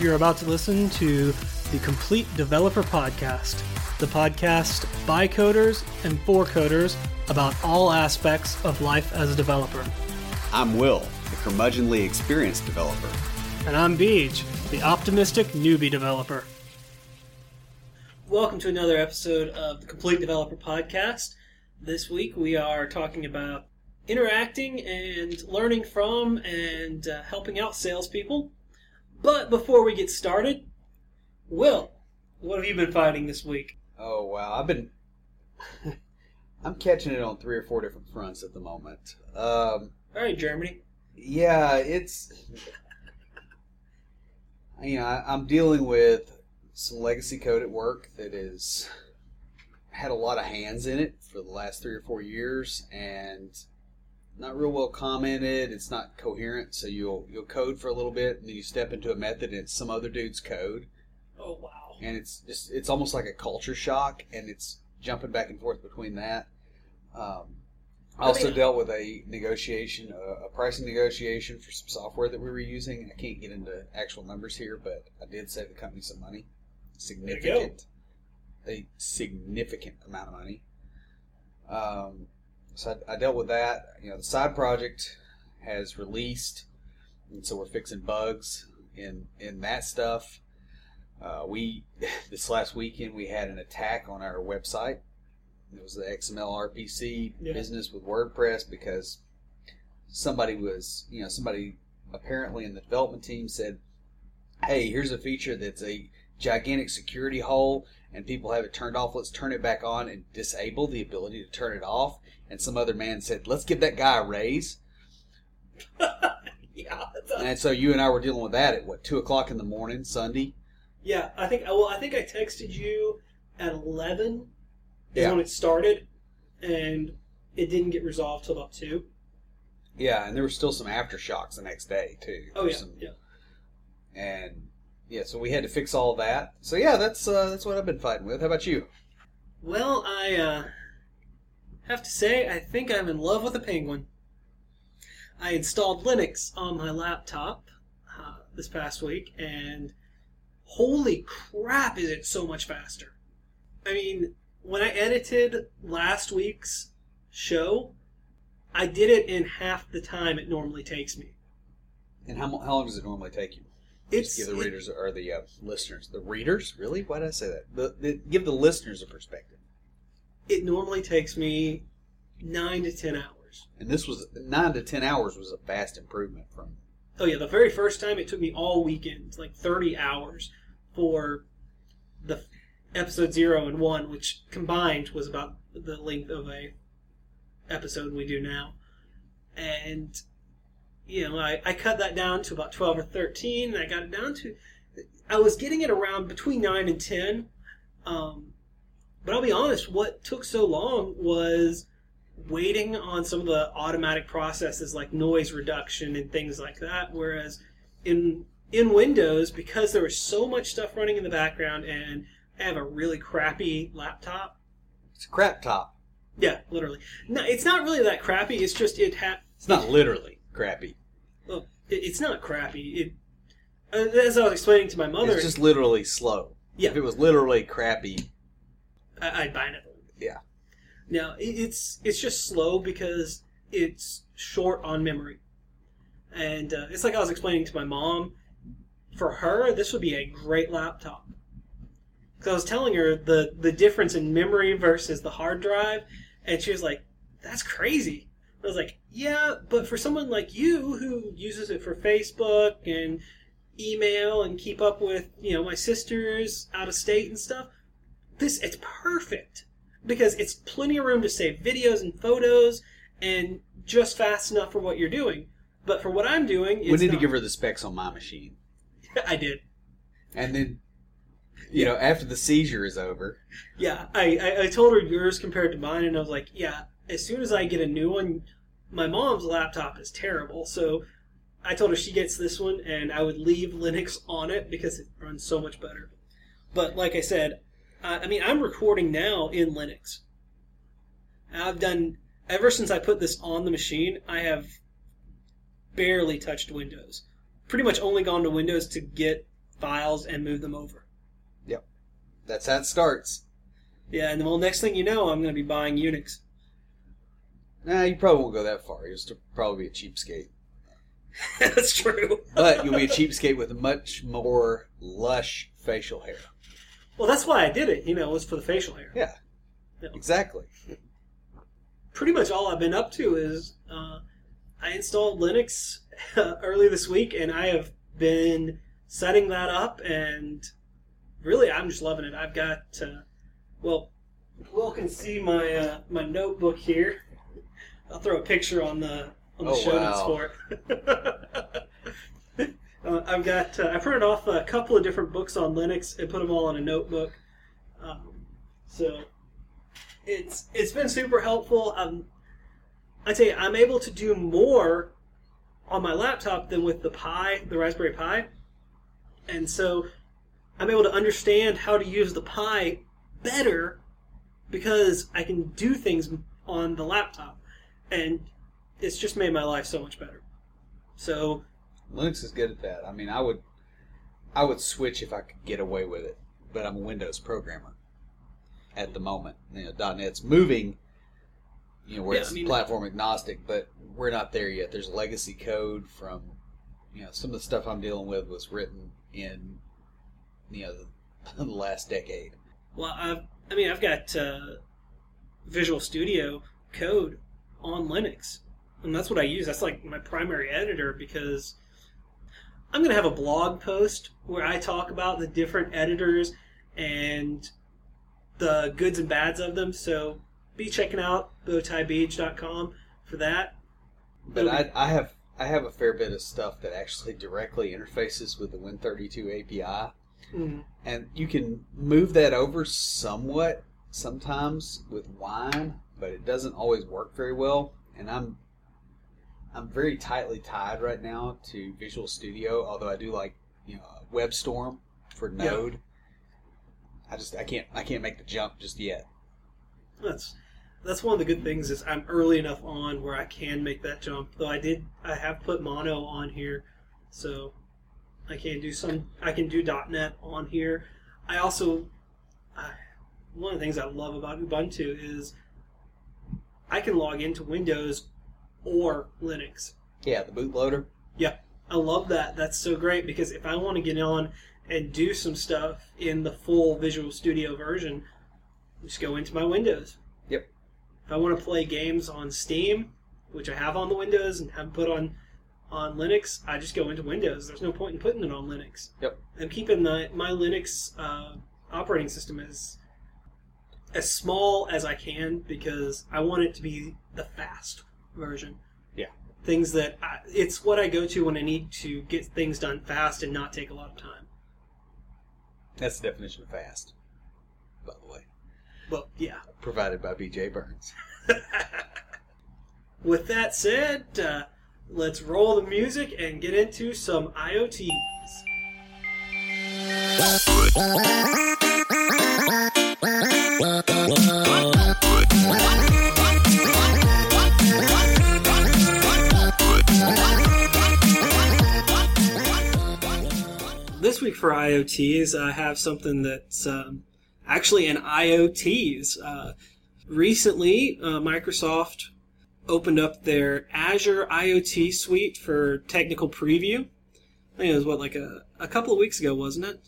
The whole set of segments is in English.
You're about to listen to the Complete Developer Podcast, the podcast by coders and for coders about all aspects of life as a developer. I'm Will, the curmudgeonly experienced developer. And I'm Beej, the optimistic newbie developer. Welcome to another episode of the Complete Developer Podcast. This week we are talking about interacting and learning from and uh, helping out salespeople. But before we get started, Will, what have you been fighting this week? Oh wow, I've been I'm catching it on three or four different fronts at the moment. Um, All right, Germany. yeah, it's you know I, I'm dealing with some legacy code at work that is had a lot of hands in it for the last three or four years and not real well commented. It's not coherent, so you'll you'll code for a little bit and then you step into a method and it's some other dude's code. Oh wow. and it's just it's almost like a culture shock, and it's jumping back and forth between that. Um, I also dealt with a negotiation, a, a pricing negotiation for some software that we were using. I can't get into actual numbers here, but I did save the company some money, significant, a significant amount of money. Um, so I, I dealt with that. You know, the side project has released, and so we're fixing bugs in in that stuff. Uh, we this last weekend we had an attack on our website. It was the XML RPC Yeah. business with WordPress because somebody was, you know, somebody apparently in the development team said, "Hey, here's a feature that's a gigantic security hole, and people have it turned off. Let's turn it back on and disable the ability to turn it off." And some other man said, "Let's give that guy a raise." yeah. And so you and I were dealing with that at what two o'clock in the morning Sunday. Yeah, I think uh, well, I think I texted you at eleven is Yeah. when it started, and it didn't get resolved till about two. Yeah, and there were still some aftershocks the next day too. Oh yeah, some- yeah. and yeah, so we had to fix all that. So yeah, that's uh, that's what I've been fighting with. How about you? Well, I uh, have to say, I think I'm in love with a penguin. I installed Linux on my laptop uh, this past week, and holy crap, is it so much faster! I mean, when I edited last week's show, I did it in half the time it normally takes me. And how, how long does it normally take you? It's Just give the it- readers or the uh, listeners, the readers, really? Why did I say that? The, the, give the listeners a perspective. it normally takes me nine to ten hours. And this was nine to ten hours was a vast improvement from. Oh yeah, the very first time it took me all weekend, like thirty hours for the episode zero and one, which combined was about the length of a episode we do now. And you know, I, I cut that down to about twelve or thirteen, and I got it down to I was getting it around between nine and ten. Um, but I'll be honest, what took so long was waiting on some of the automatic processes like noise reduction and things like that. Whereas in in Windows, because there was so much stuff running in the background, and I have a really crappy laptop. It's a crap top. Yeah, literally. No, it's not really that crappy. It's just it had. It's not literally crappy. Well, it, it's not crappy. It uh, as I was explaining to my mother, It's just literally slow. Yeah. If it was literally crappy, I, I'd buy it. Yeah. Now it, it's it's just slow because it's short on memory, and uh, it's like I was explaining to my mom. For her, this would be a great laptop. Because I was telling her the the difference in memory versus the hard drive, and she was like, "That's crazy." I was like, "Yeah, but for someone like you who uses it for Facebook and email and keep up with you know my sisters out of state and stuff, this it's perfect because it's plenty of room to save videos and photos and just fast enough for what you're doing. But for what I'm doing, it's we need to give her the specs on my machine. I did. And then, you know, after the seizure is over, Yeah, I, I, I told her yours compared to mine, and I was like, yeah, as soon as I get a new one, my mom's laptop is terrible, so I told her she gets this one, and I would leave Linux on it because it runs so much better. But like I said, uh, I mean, I'm recording now in Linux. I've done ever since I put this on the machine. I have barely touched Windows. Pretty much only gone to Windows to get files and move them over. Yep, that's how it starts. Yeah, and well, next thing you know, I'm going to be buying Unix. Nah, you probably won't go that far. You'll still probably be a cheapskate. That's true. But you'll be a cheapskate with much more lush facial hair. well, that's why I did it. You know, it was for the facial hair. Yeah. Yeah. Exactly. Pretty much all I've been up to is uh, I installed Linux early this week, and I have been setting that up, and really, I'm just loving it. I've got, uh, well, Will can see my uh, my notebook here. I'll throw a picture on the on the Oh, show notes wow. for it. uh, I've got uh, I printed off a couple of different books on Linux and put them all in a notebook. Um, so it's it's been super helpful. Um, I tell you, I'm able to do more on my laptop than with the Pi, the Raspberry Pi, and so I'm able to understand how to use the Pi better because I can do things on the laptop, and it's just made my life so much better. So Linux is good at that. I mean, I would, I would switch if I could get away with it. But I'm a Windows programmer at the moment. You know, .NET's moving. You know, where Yeah, it's I mean- platform agnostic, but we're not there yet. There's legacy code from, you know, some of the stuff I'm dealing with was written in, you know, the, the last decade. Well, I've, I mean, I've got uh, Visual Studio code on Linux, and that's what I use. That's like my primary editor because I'm going to have a blog post where I talk about the different editors and the goods and bads of them. So be checking out bowtiebeach.com for that. But I, I have I have a fair bit of stuff that actually directly interfaces with the Win32 API. Mm. and you can move that over somewhat sometimes with wine but it doesn't always work very well and i'm i'm very tightly tied right now to visual studio although i do like you know webstorm for Yeah. node i just i can't i can't make the jump just yet That's that's one of the good things is I'm early enough on where I can make that jump. Though I did, I have put mono on here, so I can do some. I can do .NET on here. I also, I, one of the things I love about Ubuntu is I can log into Windows or Linux. yeah the bootloader Yeah, I love that. That's so great because if I want to get on and do some stuff in the full Visual Studio version, just go into my Windows. Yep. If I want to play games on Steam, which I have on the Windows and have put on on Linux, I just go into Windows. There's no point in putting it on Linux. Yep. I'm keeping the, my Linux uh, operating system as as small as I can because I want it to be the fast version Yeah. things that I, it's what I go to when I need to get things done fast and not take a lot of time. that's the definition of fast by the way Well, yeah. provided by bj burns With that said, uh, let's roll the music and get into some IoTs. This week for IoTs, I have something that's um, actually an IoTs. Uh, recently, uh, Microsoft opened up their Azure IoT suite for technical preview. I think it was what like a, a couple of weeks ago, wasn't it?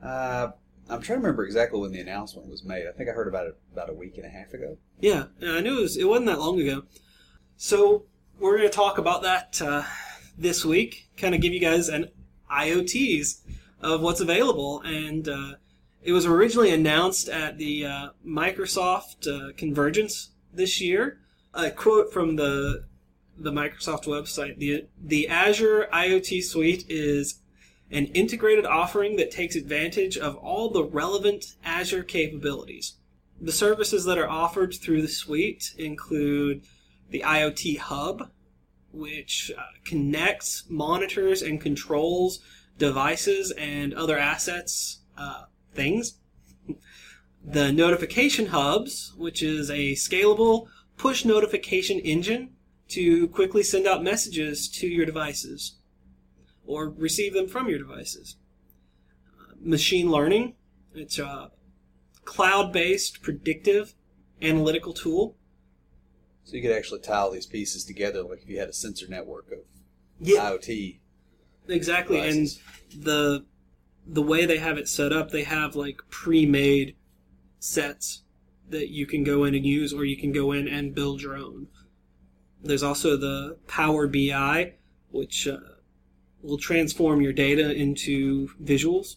uh, i'm trying to remember exactly when the announcement was made i think i heard about it about a week and a half ago Yeah, I knew it, was, it wasn't that long ago. So we're going to talk about that uh, this week. Kind of give you guys an IoTs of what's available, and uh, it was originally announced at the uh, Microsoft uh, Convergence this year. A quote from the the Microsoft website: the the Azure IoT suite is an integrated offering that takes advantage of all the relevant Azure capabilities. The services that are offered through the suite include the IoT Hub, which uh, connects, monitors, and controls devices and other assets, uh, things. The Notification Hubs, which is a scalable push notification engine to quickly send out messages to your devices or receive them from your devices. machine learning. It's a cloud-based predictive analytical tool. So you could actually tie all these pieces together, like if you had a sensor network of Yeah, IoT. exactly. devices. And the the way they have it set up, they have like pre-made sets that you can go in and use, or you can go in and build your own. There's also the Power BI, which uh, will transform your data into visuals,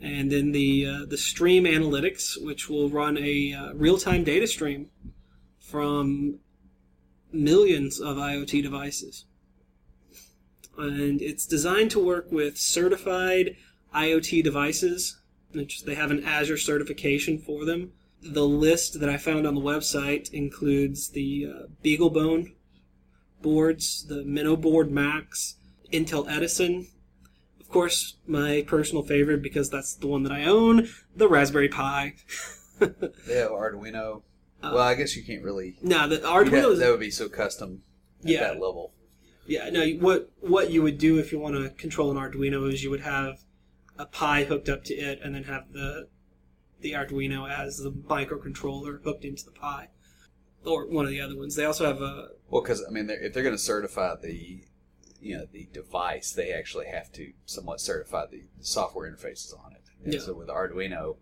and then the uh, the Stream Analytics, which will run a uh, real-time data stream from millions of IoT devices. And it's designed to work with certified IoT devices, they have an Azure certification for them. The list that I found on the website includes the uh, BeagleBone boards, the Minnow Board Max, Intel Edison. Of course, my personal favorite, because that's the one that I own, the Raspberry Pi. Yeah, Arduino. Uh, well, I guess you can't really. Now, the Arduino that would be so custom at Yeah. that level. Yeah, no. What what you would do if you want to control an Arduino is you would have a Pi hooked up to it, and then have the the Arduino as the microcontroller hooked into the Pi, or one of the other ones. They also have a Well, because I mean, they're, if they're going to certify the, you know, the device, they actually have to somewhat certify the, the software interfaces on it. And Yeah. So with Arduino,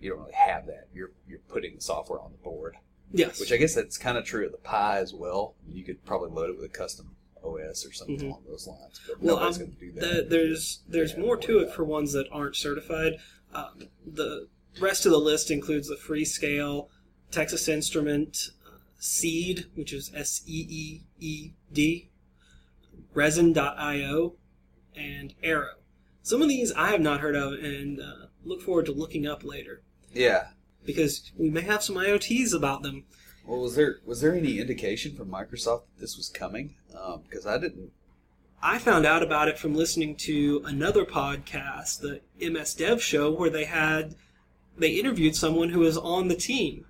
you don't really have that. You're you're putting the software on the board, yes, which I guess that's kind of true of the Pi as well. You could probably load it with a custom OS or something Mhm. along those lines, but Well, nobody's um, going to do that. the, there's there's Yeah, more to it for ones that aren't certified. Um, the rest of the list includes the Freescale, Texas Instrument, uh, Seed, which is S E E E D, Resin.io, and Arrow. Some of these I have not heard of, and uh, look forward to looking up later yeah. because we may have some IoTs about them. Well, was there was there any indication from Microsoft that this was coming? Um, because I didn't. I found out about it from listening to another podcast, the MS Dev Show, where they had they interviewed someone who was on the team.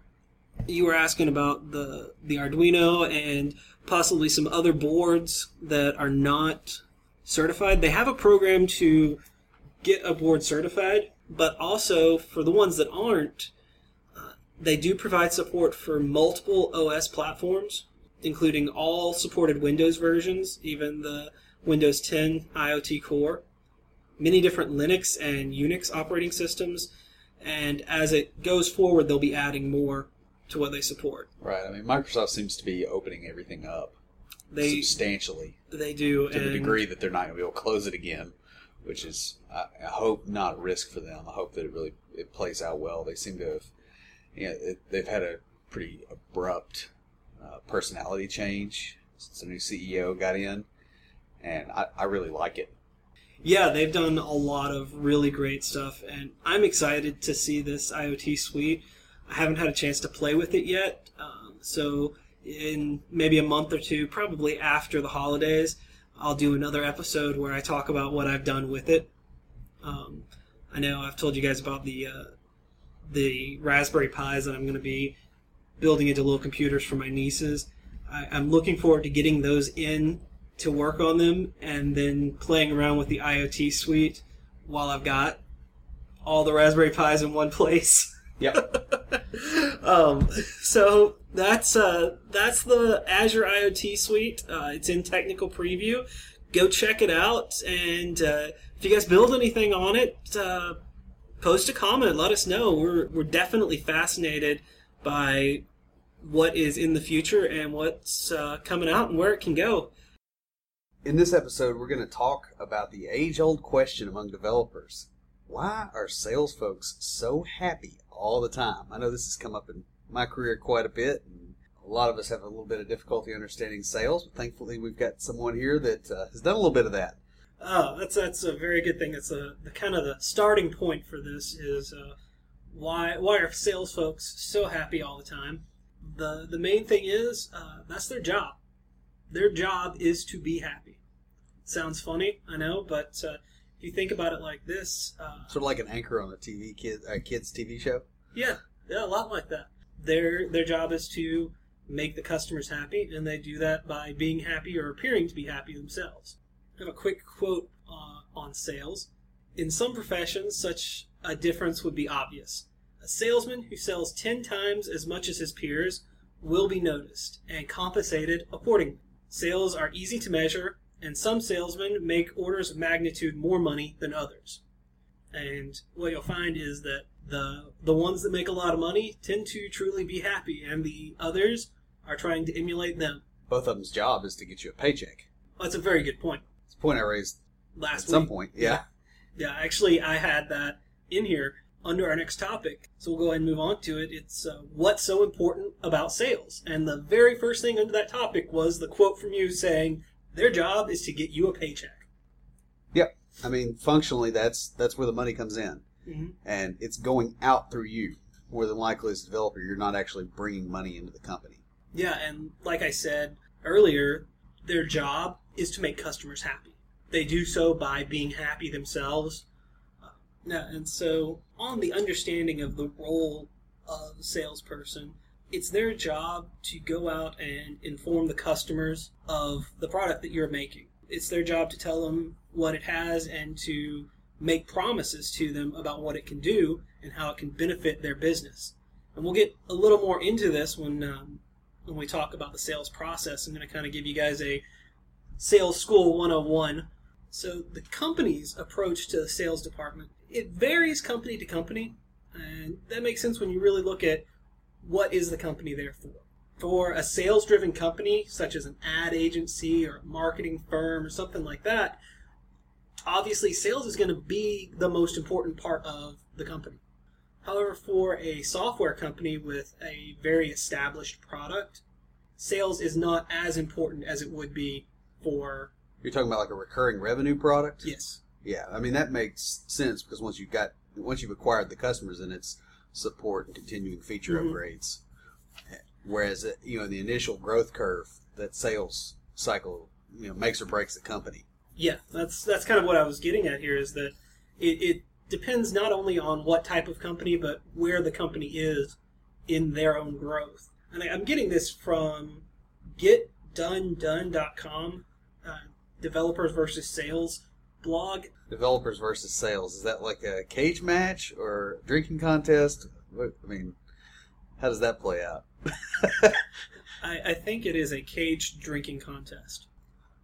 You were asking about the the Arduino and possibly some other boards that are not certified. They have a program to get a board certified, but also for the ones that aren't, uh, they do provide support for multiple OS platforms, including all supported Windows versions, even the Windows 10 IoT Core, many different Linux and Unix operating systems, and as it goes forward, they'll be adding more to what they support. Right. I mean, Microsoft seems to be opening everything up They substantially. they do, to the degree that they're not going to be able to close it again, which is I, I hope not a risk for them. I hope that it really it plays out well. They seem to have, you know, it, they've had a pretty abrupt uh, personality change since the new CEO got in, and I, I really like it. yeah, they've done a lot of really great stuff, and I'm excited to see this IoT suite. I haven't had a chance to play with it yet, um, so in maybe a month or two, probably after the holidays, I'll do another episode where I talk about what I've done with it. Um, I know I've told you guys about the uh, the Raspberry Pis that I'm going to be building into little computers for my nieces. I, I'm looking forward to getting those in to work on them and then playing around with the IoT suite while I've got all the Raspberry Pis in one place. Yep. um, so that's uh, that's the Azure IoT suite. Uh, it's in technical preview. Go check it out, and uh, if you guys build anything on it, uh, post a comment. Let us know. We're we're definitely fascinated by what is in the future and what's uh, coming out and where it can go. In this episode, we're going to talk about the age-old question among developers: Why are sales folks so happy all the time? I know this has come up in my career quite a bit, and a lot of us have a little bit of difficulty understanding sales. But thankfully, we've got someone here that uh, has done a little bit of that. Oh, that's that's a very good thing. That's a the kind of the starting point for this is uh, why why are sales folks so happy all the time? The the main thing is uh, that's their job. Their job is to be happy. Sounds funny, I know, but uh, you think about it like this, uh, Sort of like an anchor on a TV kid, uh, kids TV show. yeah, yeah, a lot like that. Their their job is to make the customers happy, and they do that by being happy or appearing to be happy themselves. I have a quick quote uh, on sales. In some professions, such a difference would be obvious. A salesman who sells 10 times as much as his peers will be noticed and compensated accordingly. Sales are easy to measure, and some salesmen make orders of magnitude more money than others. And what you'll find is that the the ones that make a lot of money tend to truly be happy, and the others are trying to emulate them. Both of them's job is to get you a paycheck. That's a very good point. It's a point I raised Last at some week, point. Yeah. yeah, actually, I had that in here under our next topic, so we'll go ahead and move on to it. It's uh, what's so important about sales, and the very first thing under that topic was the quote from you saying their job is to get you a paycheck. Yep. I mean, functionally, that's that's where the money comes in, Mhm. and it's going out through you. More than likely, as a developer, you're not actually bringing money into the company. Yeah, and like I said earlier, their job is to make customers happy. They do so by being happy themselves. Yeah, and so on the understanding of the role of a salesperson, it's their job to go out and inform the customers of the product that you're making. It's their job to tell them what it has and to make promises to them about what it can do and how it can benefit their business. And we'll get a little more into this when um, when we talk about the sales process. I'm going to kind of give you guys a sales school 101. So the company's approach to the sales department it varies company to company, and that makes sense when you really look at what is the company there for. For a sales-driven company such as an ad agency or a marketing firm or something like that, obviously sales is going to be the most important part of the company. However, for a software company with a very established product, sales is not as important as it would be for You're talking about like a recurring revenue product. yes. Yeah, I mean that makes sense because once you've got once you've acquired the customers, then it's support and continuing feature Mhm. upgrades. Whereas uh, you know the initial growth curve, that sales cycle, you know, makes or breaks the company. Yeah, that's that's kind of what I was getting at here is that it, it depends not only on what type of company, but where the company is in their own growth. And I, I'm getting this from getdonedone.com, uh, developers versus sales blog. Developers versus sales is that like a cage match or drinking contest? What, I mean, how does that play out? I, I think it is a caged drinking contest.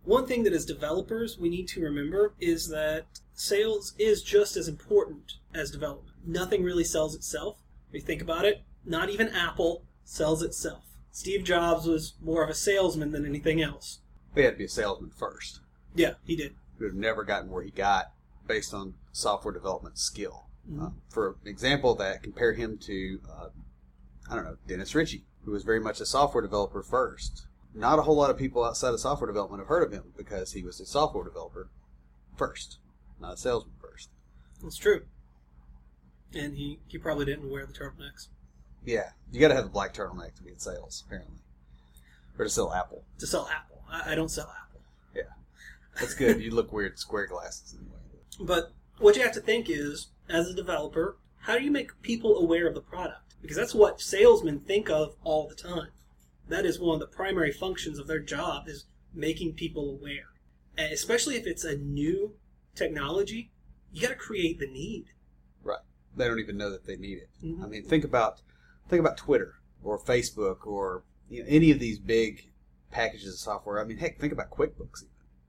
One thing that as developers we need to remember is that sales is just as important as development. Nothing really sells itself. If you think about it, not even Apple sells itself. Steve Jobs was more of a salesman than anything else. He had to be a salesman first. Yeah, he did. Would have never gotten where he got based on software development skill. Mhm. Um, for an example that, compare him to, uh, I don't know, Dennis Ritchie, who was very much a software developer first. Not a whole lot of people outside of software development have heard of him because he was a software developer first, not a salesman first. That's true. And he, he probably didn't wear the turtlenecks Yeah, you got to have a black turtleneck to be in sales, apparently, or to sell Apple. to sell Apple. I, I don't sell Apple. That's good. you look weird square glasses anyway. But what you have to think is, as a developer, how do you make people aware of the product? Because that's what salesmen think of all the time. That is one of the primary functions of their job is making people aware. And especially if it's a new technology, you got to create the need. Right. They don't even know that they need it. Mhm. I mean, think about think about Twitter or Facebook or you know, any of these big packages of software. I mean, heck, think about QuickBooks.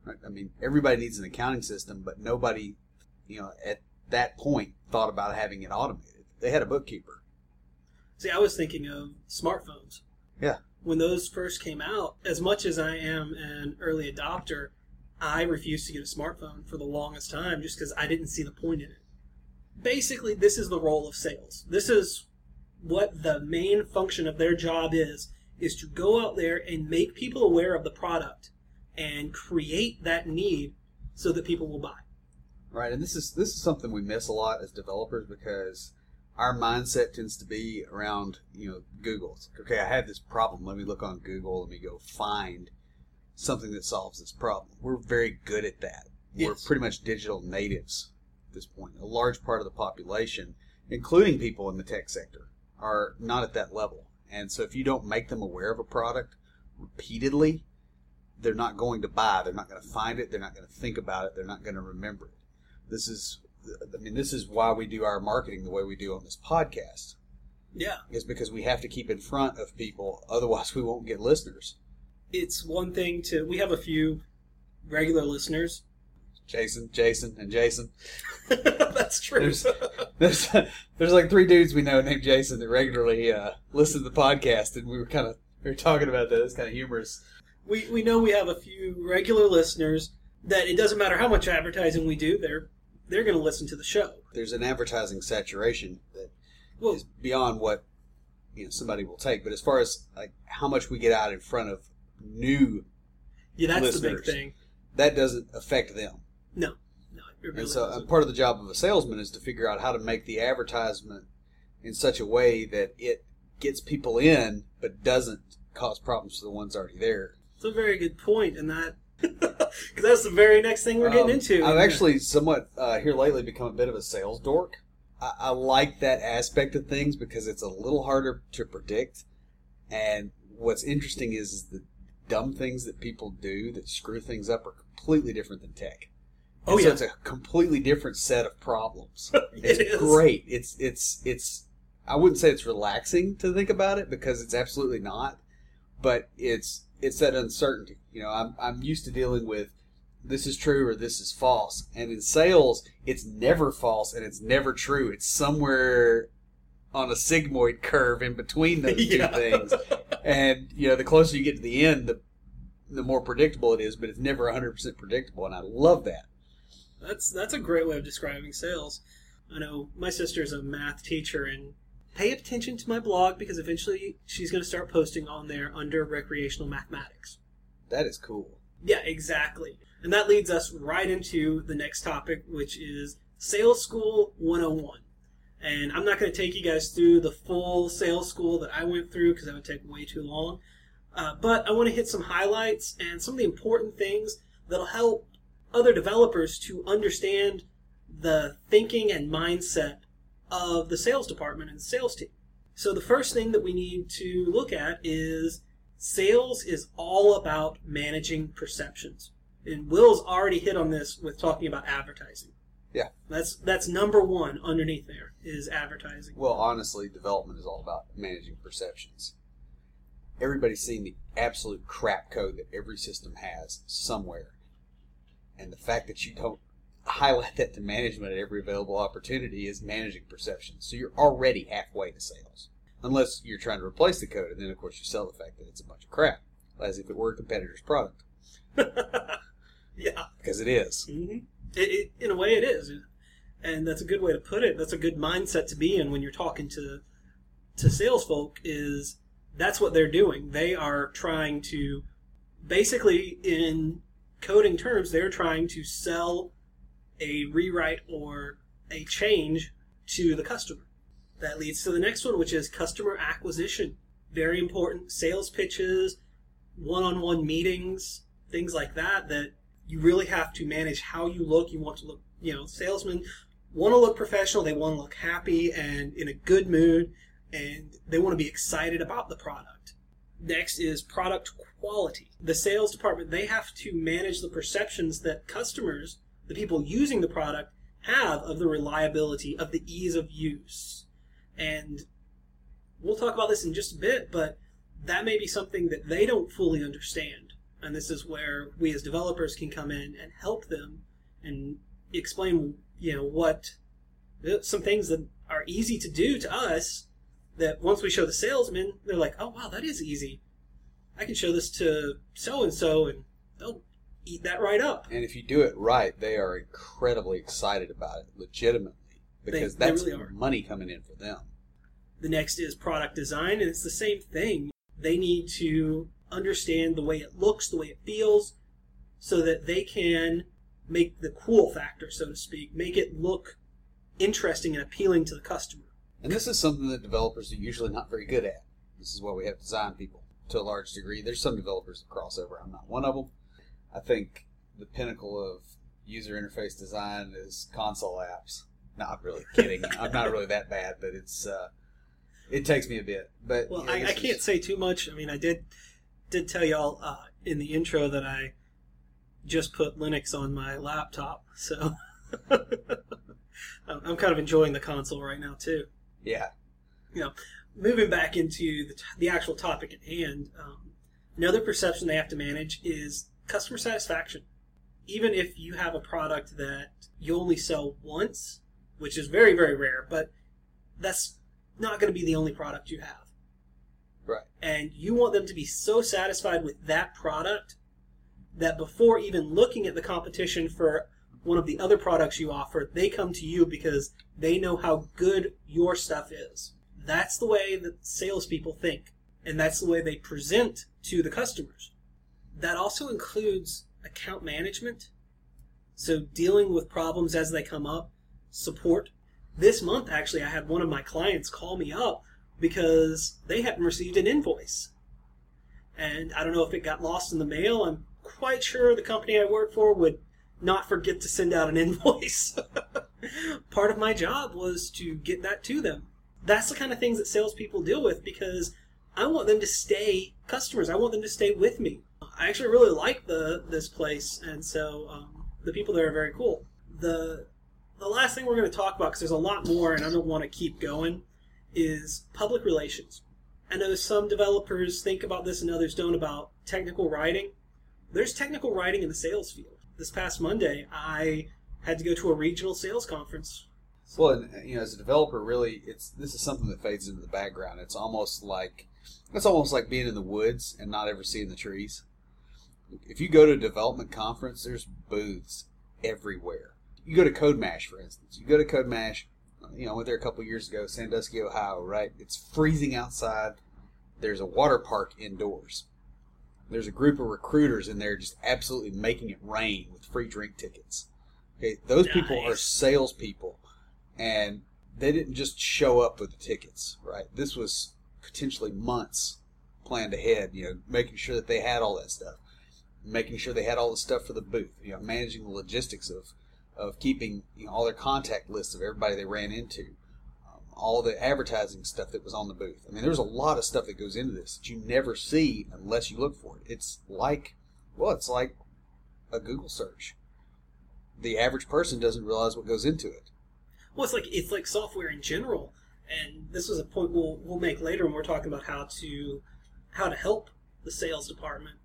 I mean, everybody needs an accounting system, but nobody, you know, at that point thought about having it automated. They had a bookkeeper. See, I was thinking of smartphones. Yeah. When those first came out, as much as I am an early adopter, I refused to get a smartphone for the longest time just because I didn't see the point in it. Basically, this is the role of sales. This is what the main function of their job is, is to go out there and make people aware of the product and create that need so that people will buy. Right, and this is this is something we miss a lot as developers because our mindset tends to be around you know Google. It's like, okay, I have this problem. Let me look on Google. Let me go find something that solves this problem. We're very good at that. We're pretty much digital natives at this point. A large part of the population, including people in the tech sector, are not at that level. And so if you don't make them aware of a product repeatedly, they're not going to buy. They're not going to find it. They're not going to think about it. They're not going to remember it. This is I mean, this is why we do our marketing the way we do on this podcast. Yeah. Is because we have to keep in front of people, otherwise we won't get listeners. It's one thing to we have a few regular listeners. Jason, Jason, and Jason. That's true. There's, there's there's like three dudes we know named Jason that regularly uh, listen to the podcast, and we were kind of we were talking about that. It's kind of humorous. We we know we have a few regular listeners that it doesn't matter how much advertising we do, they're they're going to listen to the show. There's an advertising saturation that Well, is beyond what you know somebody will take. But as far as like how much we get out in front of new, yeah, that's the big thing. that doesn't affect them. No, no, it really And so, doesn't. uh, part of the job of a salesman is to figure out how to make the advertisement in such a way that it gets people in, but doesn't cause problems to the ones already there. It's a very good point, and that because that's the very next thing we're getting Um, into. I've actually somewhat uh, here lately become a bit of a sales dork. I, I like that aspect of things because it's a little harder to predict. And what's interesting is, is the dumb things that people do that screw things up are completely different than tech. Oh, And so yeah. it's a completely different set of problems. It It's is. great. It's it's it's. I wouldn't say it's relaxing to think about it because it's absolutely not. But it's it's that uncertainty. You know, I'm I'm used to dealing with this is true or this is false, and in sales, it's never false and it's never true. It's somewhere on a sigmoid curve in between those Yeah. two things. And you know, the closer you get to the end, the the more predictable it is. But it's never 100 percent predictable, and I love that. That's that's a great way of describing sales. I know my sister's a math teacher, and pay attention to my blog because eventually she's going to start posting on there under recreational mathematics. That is cool. Yeah, exactly. And that leads us right into the next topic, which is Sales School 101. And I'm not going to take you guys through the full sales school that I went through because that would take way too long. Uh, but I want to hit some highlights and some of the important things that'll help other developers to understand the thinking and mindset of the sales department and the sales team. So the first thing that we need to look at is sales is all about managing perceptions. And Will's already hit on this with talking about advertising. Yeah. That's that's number one underneath there is advertising. Well, honestly, development is all about managing perceptions. Everybody's seen the absolute crap code that every system has somewhere. And the fact that you don't highlight that to management at every available opportunity is managing perception. So you're already halfway to sales. Unless you're trying to replace the code, and then, of course, you sell the fact that it's a bunch of crap, as if it were a competitor's product. yeah. Because it is. hmm It, it, in a way, it is, and that's a good way to put it. That's a good mindset to be in when you're talking to to sales folk. Is that's what they're doing? They are trying to, basically, in coding terms, they're trying to sell a rewrite or a change to the customer. That leads to the next one, which is customer acquisition. Very important. Sales pitches, one-on-one meetings, things like that. That you really have to manage how you look. You want to look, you know, salesmen want to look professional. They want to look happy and in a good mood, and they want to be excited about the product. Next is product quality. The sales department, they have to manage the perceptions that customers, the people using the product, have of the reliability, of the ease of use. And we'll talk about this in just a bit, but that may be something that they don't fully understand. And this is where we as developers can come in and help them and explain, you know, what some things that are easy to do to us that once we show the salesman, they're like, oh, wow, that is easy. I can show this to so and so and they'll eat that right up. And if you do it right, they are incredibly excited about it, legitimately, because they that's really are. money coming in for them. The next is product design, and it's the same thing. They need to understand the way it looks, the way it feels, so that they can make the cool factor, so to speak, make it look interesting and appealing to the customer. And this is something that developers are usually not very good at. This is why we have design people to a large degree. There's some developers that cross over. I'm not one of them. I think the pinnacle of user interface design is console apps. No, I'm really kidding. I'm not really that bad, but it's uh, it takes me a bit. But Well, I, I can't say too much. I mean, I did did tell y'all uh, in the intro that I just put Linux on my laptop, so I'm I'm kind of enjoying the console right now too. Yeah. You know, Moving back into the, t- the actual topic at hand, um, another perception they have to manage is customer satisfaction. Even if you have a product that you only sell once, which is very very rare, but that's not going to be the only product you have. Right. And you want them to be so satisfied with that product that before even looking at the competition for one of the other products you offer, they come to you because they know how good your stuff is. That's the way that salespeople think, and that's the way they present to the customers. That also includes account management, so dealing with problems as they come up, support. This month, actually, I had one of my clients call me up because they hadn't received an invoice. And I don't know if it got lost in the mail. I'm quite sure the company I work for would not forget to send out an invoice. Part of my job was to get that to them. That's the kind of things that salespeople deal with because I want them to stay customers. I want them to stay with me. I actually really like the this place, and so um, the people there are very cool. The the last thing we're going to talk about because there's a lot more, and I don't want to keep going, is public relations. I know some developers think about this and others don't about technical writing. There's technical writing in the sales field. This past Monday, I had to go to a regional sales conference. Well, and, you know, as a developer, really, it's this is something that fades into the background. It's almost like it's almost like being in the woods and not ever seeing the trees. If you go to a development conference, there's booths everywhere. You go to CodeMash, for instance. You go to CodeMash. You know, I went there a couple years ago, Sandusky, Ohio. Right? It's freezing outside. There's a water park indoors. There's a group of recruiters in there just absolutely making it rain with free drink tickets. Okay, those people are salespeople, and they didn't just show up with the tickets. Right? This was potentially months planned ahead. You know, making sure that they had all that stuff, making sure they had all the stuff for the booth. You know, managing the logistics of of keeping you know, all their contact lists of everybody they ran into, um, all the advertising stuff that was on the booth. I mean, there's a lot of stuff that goes into this that you never see unless you look for it. It's like, well, it's like a Google search. The average person doesn't realize what goes into it. Well, it's like it's like software in general, and this was a point we'll we'll make later when we're talking about how to how to help the sales department.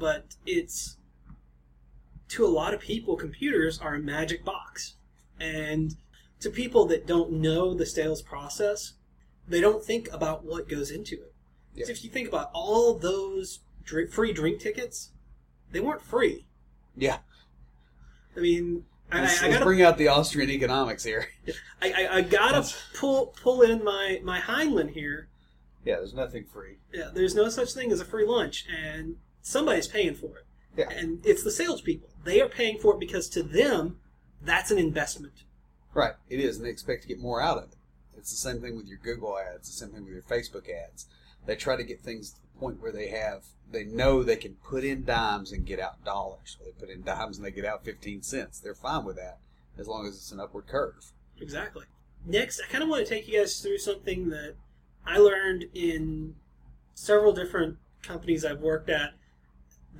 But it's to a lot of people, computers are a magic box, and to people that don't know the sales process, they don't think about what goes into it. Yeah. So if you think about all those drink, free drink tickets, they weren't free. Yeah, I mean, I, let's, I, I let's bring out the Austrian economics here. I, I, I gotta pull pull in my my Heinlein here. Yeah, there's nothing free. Yeah, there's no such thing as a free lunch, and somebody's paying for it. Yeah. And it's the salespeople. They are paying for it because to them, that's an investment. Right, it is, and they expect to get more out of it. It's the same thing with your Google ads, the same thing with your Facebook ads. They try to get things to the point where they have, they know they can put in dimes and get out dollars. Or they put in dimes and they get out 15 cents. They're fine with that as long as it's an upward curve. Exactly. Next, I kind of want to take you guys through something that I learned in several different companies I've worked at.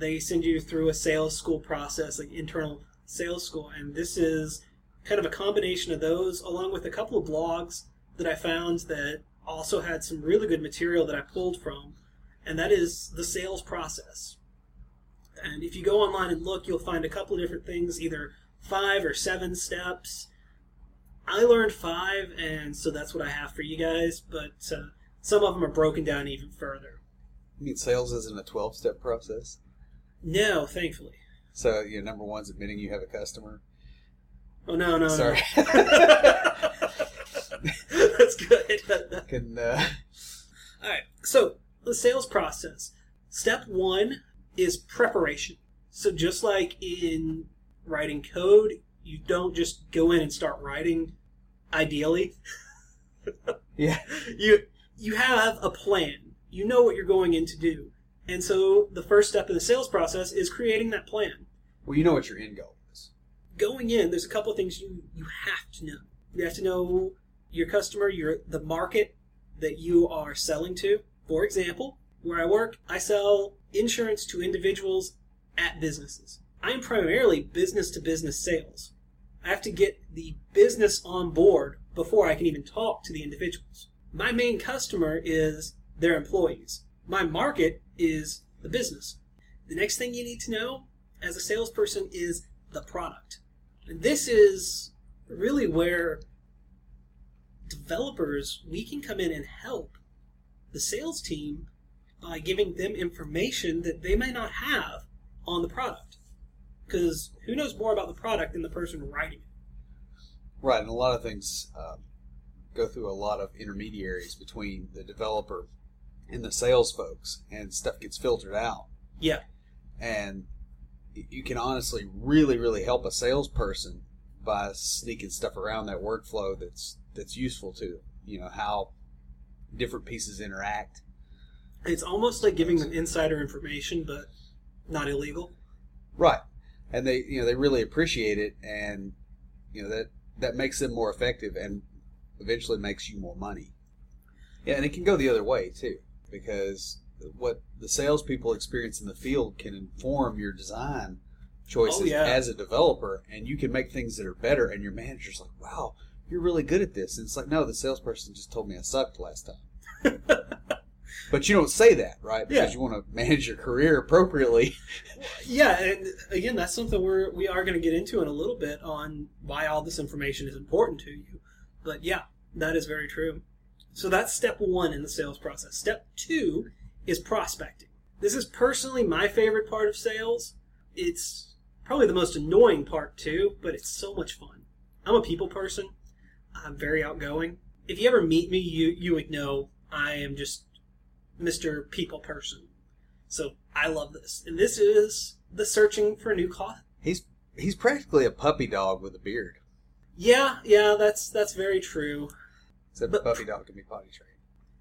They send you through a sales school process, like internal sales school, and this is kind of a combination of those, along with a couple of blogs that I found that also had some really good material that I pulled from, and that is the sales process. And if you go online and look, you'll find a couple of different things, either five or seven steps. I learned five, and so that's what I have for you guys. But uh, some of them are broken down even further. I mean, sales isn't a 12 step process. No, thankfully. So, you know, number one's admitting you have a customer. Oh no, no, Sorry. no. that's good. Can, uh, All right. So the sales process. Step one is preparation. So just like in writing code, you don't just go in and start writing. Ideally, yeah. you you have a plan. You know what you're going in to do, and so the first step in the sales process is creating that plan. Well, you know what your end goal is. Going in, there's a couple of things you you have to know. You have to know your customer, your the market that you are selling to. For example, where I work, I sell insurance to individuals at businesses. I am primarily business to business sales. I have to get the business on board before I can even talk to the individuals. My main customer is their employees. My market is the business. The next thing you need to know as a salesperson is the product. And this is really where developers, we can come in and help the sales team by giving them information that they may not have on the product. Because who knows more about the product than the person writing it? Right, and a lot of things um, go through a lot of intermediaries between the developer and the sales folks, and stuff gets filtered out. Yeah. And you can honestly really, really help a salesperson by sneaking stuff around that workflow that's that's useful to them. You know how different pieces interact. It's almost like giving them insider information, but not illegal. Right, and they you know they really appreciate it, and you know that that makes them more effective, and eventually makes you more money. Yeah, and it can go the other way too, because what the salespeople experience in the field can inform your design choices Oh, yeah. as a developer, and you can make things that are better. And your manager's like, "Wow, you're really good at this." And it's like, "No, the salesperson just told me I sucked last time." but you don't say that, right? Because Yeah. you want to manage your career appropriately. Yeah, and again, that's something we're we are going to get into in a little bit on why all this information is important to you. But yeah, that is very true. So that's step one in the sales process. Step two is prospecting. This is personally my favorite part of sales. It's probably the most annoying part too, but it's so much fun. I'm a people person. I'm very outgoing. If you ever meet me, you you would know I am just Mr. People person. So I love this. And this is the searching for new cloth. He's he's practically a puppy dog with a beard. Yeah, yeah, that's that's very true. Except But- puppy dog can be potty trained.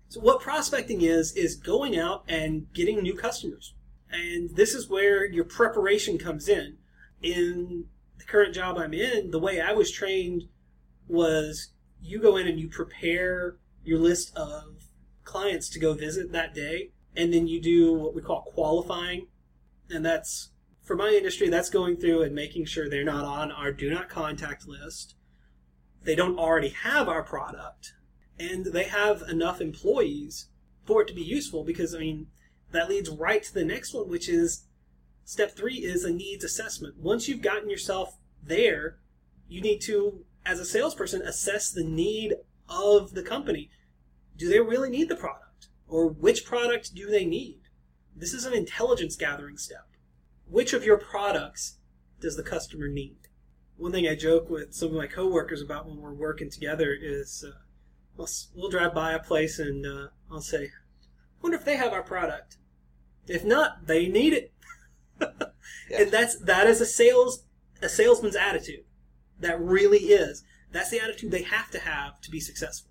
So what prospecting is is going out and getting new customers. And this is where your preparation comes in. In the current job I'm in, the way I was trained was you go in and you prepare your list of clients to go visit that day, and then you do what we call qualifying. And that's for my industry, that's going through and making sure they're not on our do not contact list. They don't already have our product and they have enough employees for it to be useful because I mean that leads right to the next one, which is step three is a needs assessment. Once you've gotten yourself there, you need to, as a salesperson, assess the need of the company. Do they really need the product? Or which product do they need? This is an intelligence gathering step. Which of your products does the customer need? One thing I joke with some of my coworkers about when we're working together is uh, we'll, we'll drive by a place and uh, I'll say, "Wonder if they have our product. If not, they need it." Yeah. And that's that is a sales a salesman's attitude. That really is. That's the attitude they have to have to be successful.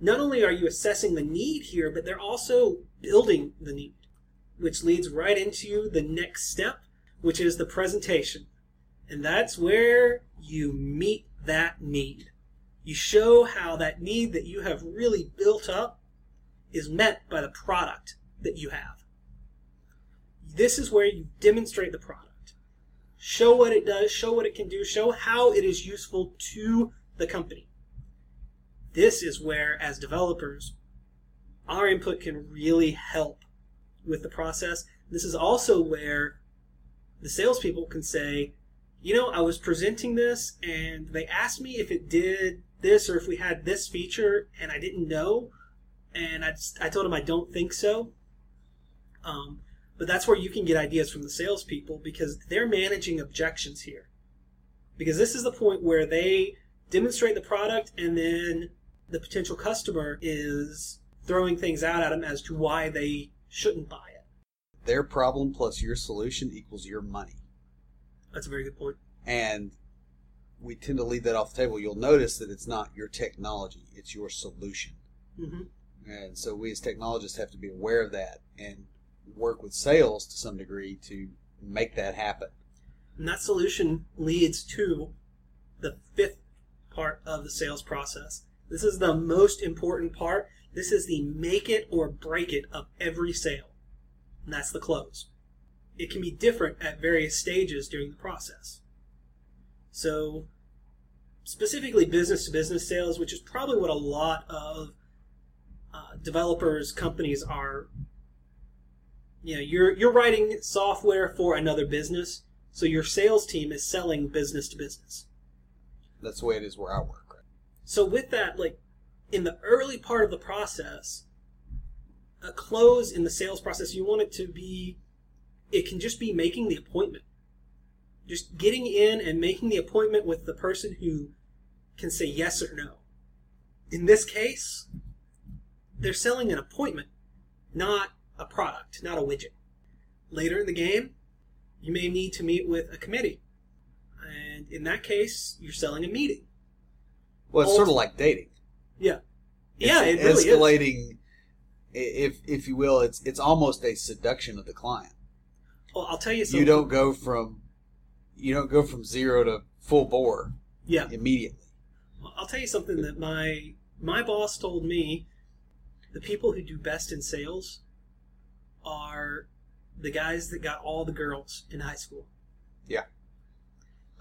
Not only are you assessing the need here, but they're also building the need, which leads right into the next step, which is the presentation. And that's where you meet that need. You show how that need that you have really built up is met by the product that you have. This is where you demonstrate the product. Show what it does, show what it can do, show how it is useful to the company. This is where, as developers, our input can really help with the process. This is also where the salespeople can say, you know, I was presenting this and they asked me if it did this or if we had this feature and I didn't know. And I, I told him I don't think so. Um, but that's where you can get ideas from the salespeople because they're managing objections here. Because this is the point where they demonstrate the product and then the potential customer is throwing things out at them as to why they shouldn't buy it. Their problem plus your solution equals your money. That's a very good point. And we tend to leave that off the table. You'll notice that it's not your technology, it's your solution. hmm And so we as technologists have to be aware of that and work with sales to some degree to make that happen. And that solution leads to the fifth part of the sales process. This is the most important part. This is the make it or break it of every sale. And that's the close. It can be different at various stages during the process. So, specifically business to business sales, which is probably what a lot of uh, developers companies are. You know, you're you're writing software for another business, so your sales team is selling business to business. That's the way it is where I work. Right? So with that, like in the early part of the process, a close in the sales process, you want it to be. It can just be making the appointment just getting in and making the appointment with the person who can say yes or no. In this case, they're selling an appointment, not a product, not a widget. Later in the game, you may need to meet with a committee. And in that case, you're selling a meeting. Well, it's sort of like dating. Yeah. It's yeah, it really escalating, if if you will. It's it's almost a seduction of the client. Well, I'll tell you something. You don't go from you don't go from zero to full bore yeah. immediately. I'll tell you something that my my boss told me. The people who do best in sales are the guys that got all the girls in high school. Yeah.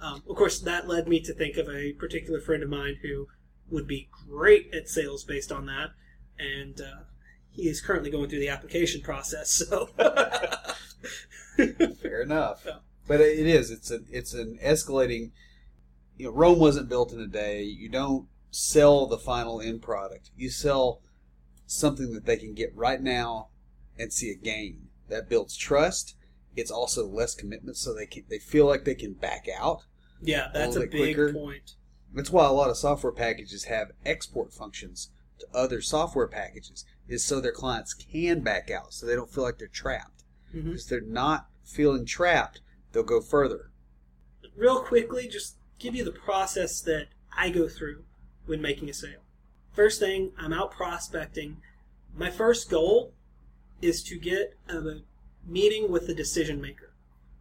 Um, of course, that led me to think of a particular friend of mine who would be great at sales based on that, and uh, he is currently going through the application process. So, fair enough. Yeah. But it is. It's an it's an escalating. You know, Rome wasn't built in a day. You don't sell the final end product. You sell something that they can get right now and see a gain. That builds trust. It's also less commitment, so they can, they feel like they can back out. Yeah, that's a, big quicker. point. That's why a lot of software packages have export functions to other software packages, is so their clients can back out, so they don't feel like they're trapped. Mm-hmm. Because they're not feeling trapped, they'll go further. Real quickly, just give you the process that I go through when making a sale. First thing, I'm out prospecting. My first goal is to get a meeting with the decision maker.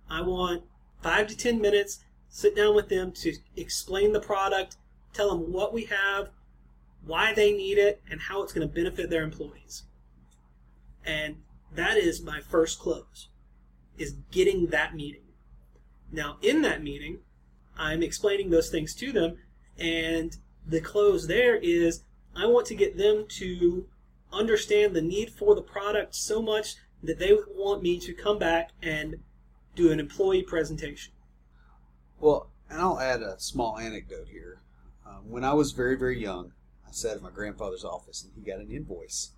I want five to ten minutes, sit down with them to explain the product, tell them what we have, why they need it, and how it's going to benefit their employees. And that is my first close, is getting that meeting. Now, in that meeting, I'm explaining those things to them, and the close there is I want to get them to understand the need for the product so much that they want me to come back and do an employee presentation. Well, and I'll add a small anecdote here. Um, when I was very, very young, I sat in my grandfather's office and he got an invoice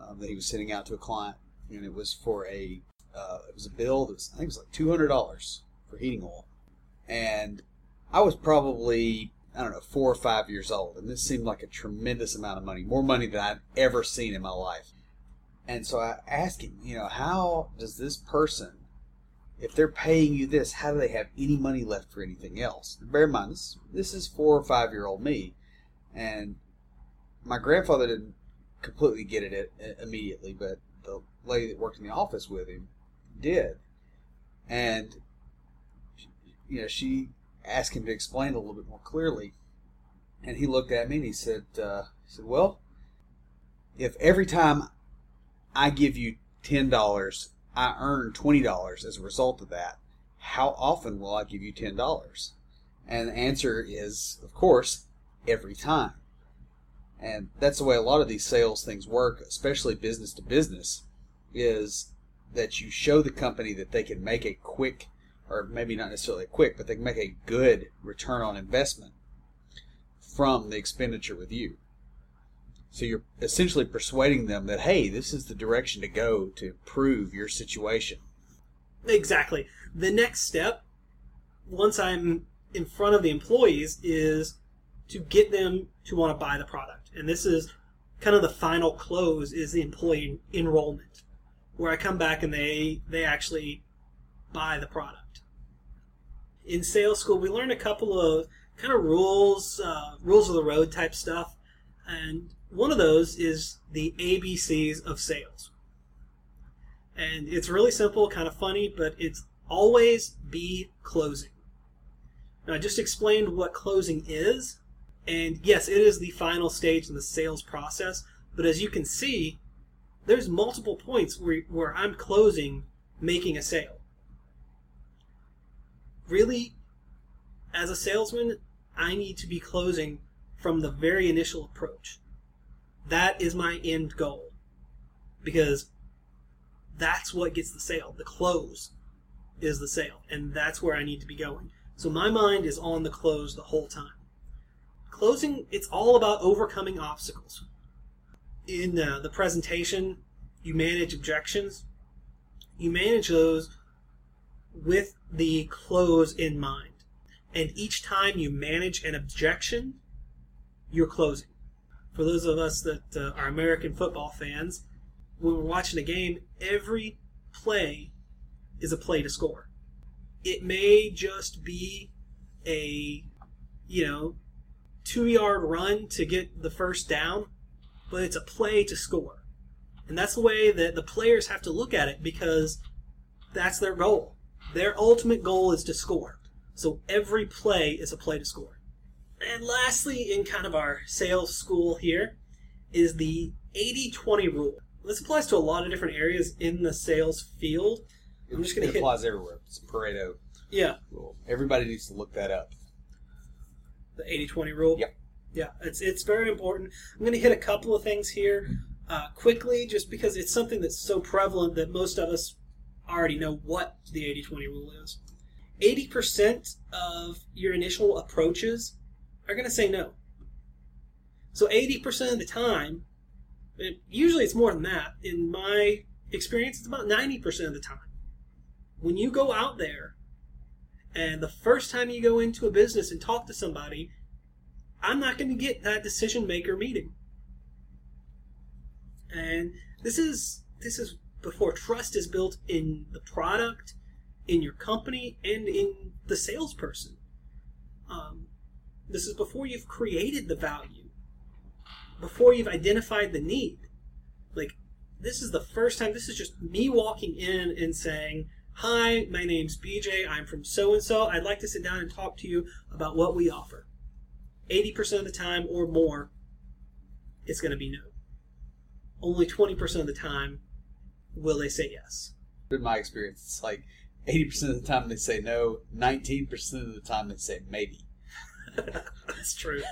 um, that he was sending out to a client, and it was for a uh, it was a bill that was I think it was like two hundred dollars for heating oil. And I was probably, I don't know, four or five years old. And this seemed like a tremendous amount of money, more money than I'd ever seen in my life. And so I asked him, you know, how does this person, if they're paying you this, how do they have any money left for anything else? Bear in mind, this, this is four or five year old me. And my grandfather didn't completely get it immediately, but the lady that worked in the office with him did. And you know, she asked him to explain a little bit more clearly, and he looked at me and he said, uh, he said, well, if every time I give you ten dollars, I earn twenty dollars as a result of that, how often will I give you ten dollars? And the answer is, of course, every time. And that's the way a lot of these sales things work, especially business to business, is that you show the company that they can make a quick or maybe not necessarily quick, but they can make a good return on investment from the expenditure with you. So you're essentially persuading them that, hey, this is the direction to go to improve your situation. Exactly. The next step, once I'm in front of the employees, is to get them to want to buy the product. And this is kind of the final close is the employee enrollment, where I come back and they they actually buy the product in sales school, we learned a couple of kind of rules, uh, rules of the road type stuff, and one of those is the ABCs of sales. And it's really simple, kind of funny, but it's always be closing. Now, I just explained what closing is, and yes, it is the final stage in the sales process, but as you can see, there's multiple points where, where I'm closing making a sale really, as a salesman, I need to be closing from the very initial approach. That is my end goal. Because that's what gets the sale. The close is the sale. And that's where I need to be going. So my mind is on the close the whole time. Closing, it's all about overcoming obstacles. In uh, the presentation, you manage objections. You manage those with the close in mind. And each time you manage an objection, you're closing. For those of us that uh, are American football fans, when we're watching a game, every play is a play to score. It may just be a, you know, two yard run to get the first down, but it's a play to score. And that's the way that the players have to look at it because that's their goal. Their ultimate goal is to score. So every play is a play to score. And lastly, in kind of our sales school here, is the 80 20 rule. This applies to a lot of different areas in the sales field. I'm just going it to hit. applies everywhere. It's Pareto Yeah, rule. Everybody needs to look that up. the 80 20 rule. Yep. Yeah, it's, it's very important. I'm going to hit a couple of things here uh, quickly just because it's something that's so prevalent that most of us already know what the 80 20 rule is. 80% of your initial approaches are going to say no. So 80% of the time, it, usually it's more than that. In my experience, it's about 90% of the time. When you go out there and the first time you go into a business and talk to somebody, I'm not going to get that decision maker meeting. And this is this is before trust is built in the product, in your company, and in the salesperson. Um, this is before you've created the value, before you've identified the need. Like this is the first time. This is just me walking in and saying, "Hi, my name's BJ. I'm from so and so. I'd like to sit down and talk to you about what we offer." 80% of the time or more, it's going to be no. Only 20% of the time will they say yes. In my experience, it's like 80% of the time they say no, 19% of the time they say maybe. That's true.